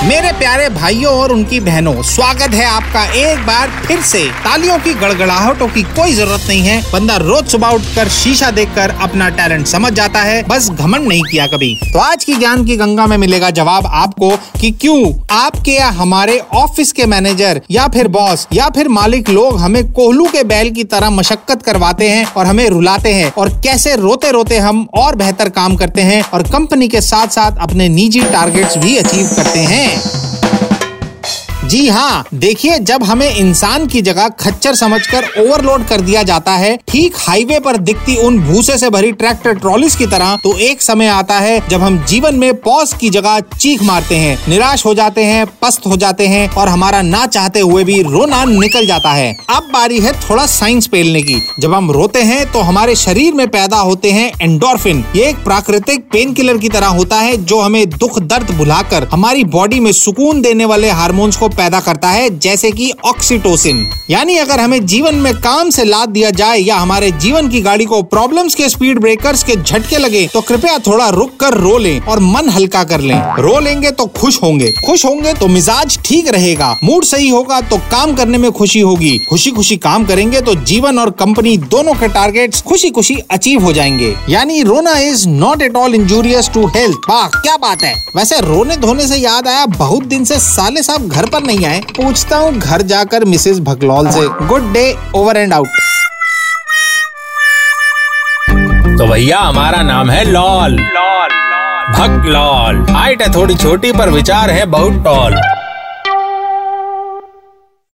मेरे प्यारे भाइयों और उनकी बहनों, स्वागत है आपका एक बार फिर से। तालियों की गड़गड़ाहटों की कोई ज़रूरत नहीं है। बंदा रोज सुबह उठकर शीशा देखकर अपना टैलेंट समझ जाता है। बस घमंड नहीं किया कभी। तो आज की ज्ञान की गंगा में मिलेगा जवाब आपको कि क्यों आपके या हमारे ऑफ़िस के मैनेजर या फिर बॉस या फिर मालिक लोग हमें कोहलू के बैल की तरह मशक्कत करवाते हैं और हमें रुलाते हैं और कैसे रोते रोते हम और बेहतर काम करते हैं और कंपनी के साथ साथ अपने निजी टारगेट्स भी अचीव करते हैं। Martínez. जी हाँ देखिए, जब हमें इंसान की जगह खच्चर समझकर ओवरलोड कर दिया जाता है, ठीक हाईवे पर दिखती उन भूसे से भरी ट्रैक्टर ट्रॉलीज की तरह तो एक समय आता है जब हम जीवन में पॉज की जगह चीख मारते हैं, निराश हो जाते हैं, पस्त हो जाते हैं और हमारा ना चाहते हुए भी रोना निकल जाता है। अब बारी है थोड़ा साइंस पेलने की। जब हम रोते हैं तो हमारे शरीर में पैदा होते हैं एंडोरफिन ये एक प्राकृतिक पेन किलर की तरह होता है, जो हमें दुख दर्द भुलाकर, हमारी बॉडी में सुकून देने वाले हार्मोन्स को पैदा करता है, जैसे कि ऑक्सीटोसिन यानी अगर हमें जीवन में काम से लाद दिया जाए या हमारे जीवन की गाड़ी को प्रॉब्लम्स के स्पीड ब्रेकर्स के झटके लगे तो कृपया थोड़ा रुक कर रो लें और मन हल्का कर लें। रो लेंगे तो खुश होंगे। खुश होंगे तो मिजाज ठीक रहेगा। मूड सही होगा तो काम करने में खुशी होगी। खुशी खुशी काम करेंगे तो जीवन और कंपनी दोनों के टारगेट खुशी खुशी अचीव हो जाएँगे। यानी रोना is not at all injurious to health क्या बात है। वैसे रोने धोने से याद आया, बहुत दिन से साले साहब घर पर नहीं आए, पूछता हूँ घर जाकर मिसेस भगलौल से। Good day over and out तो भैया, हमारा नाम है लॉल। लॉल भक लॉल हाइट है थोड़ी छोटी, पर विचार है बहुत टॉल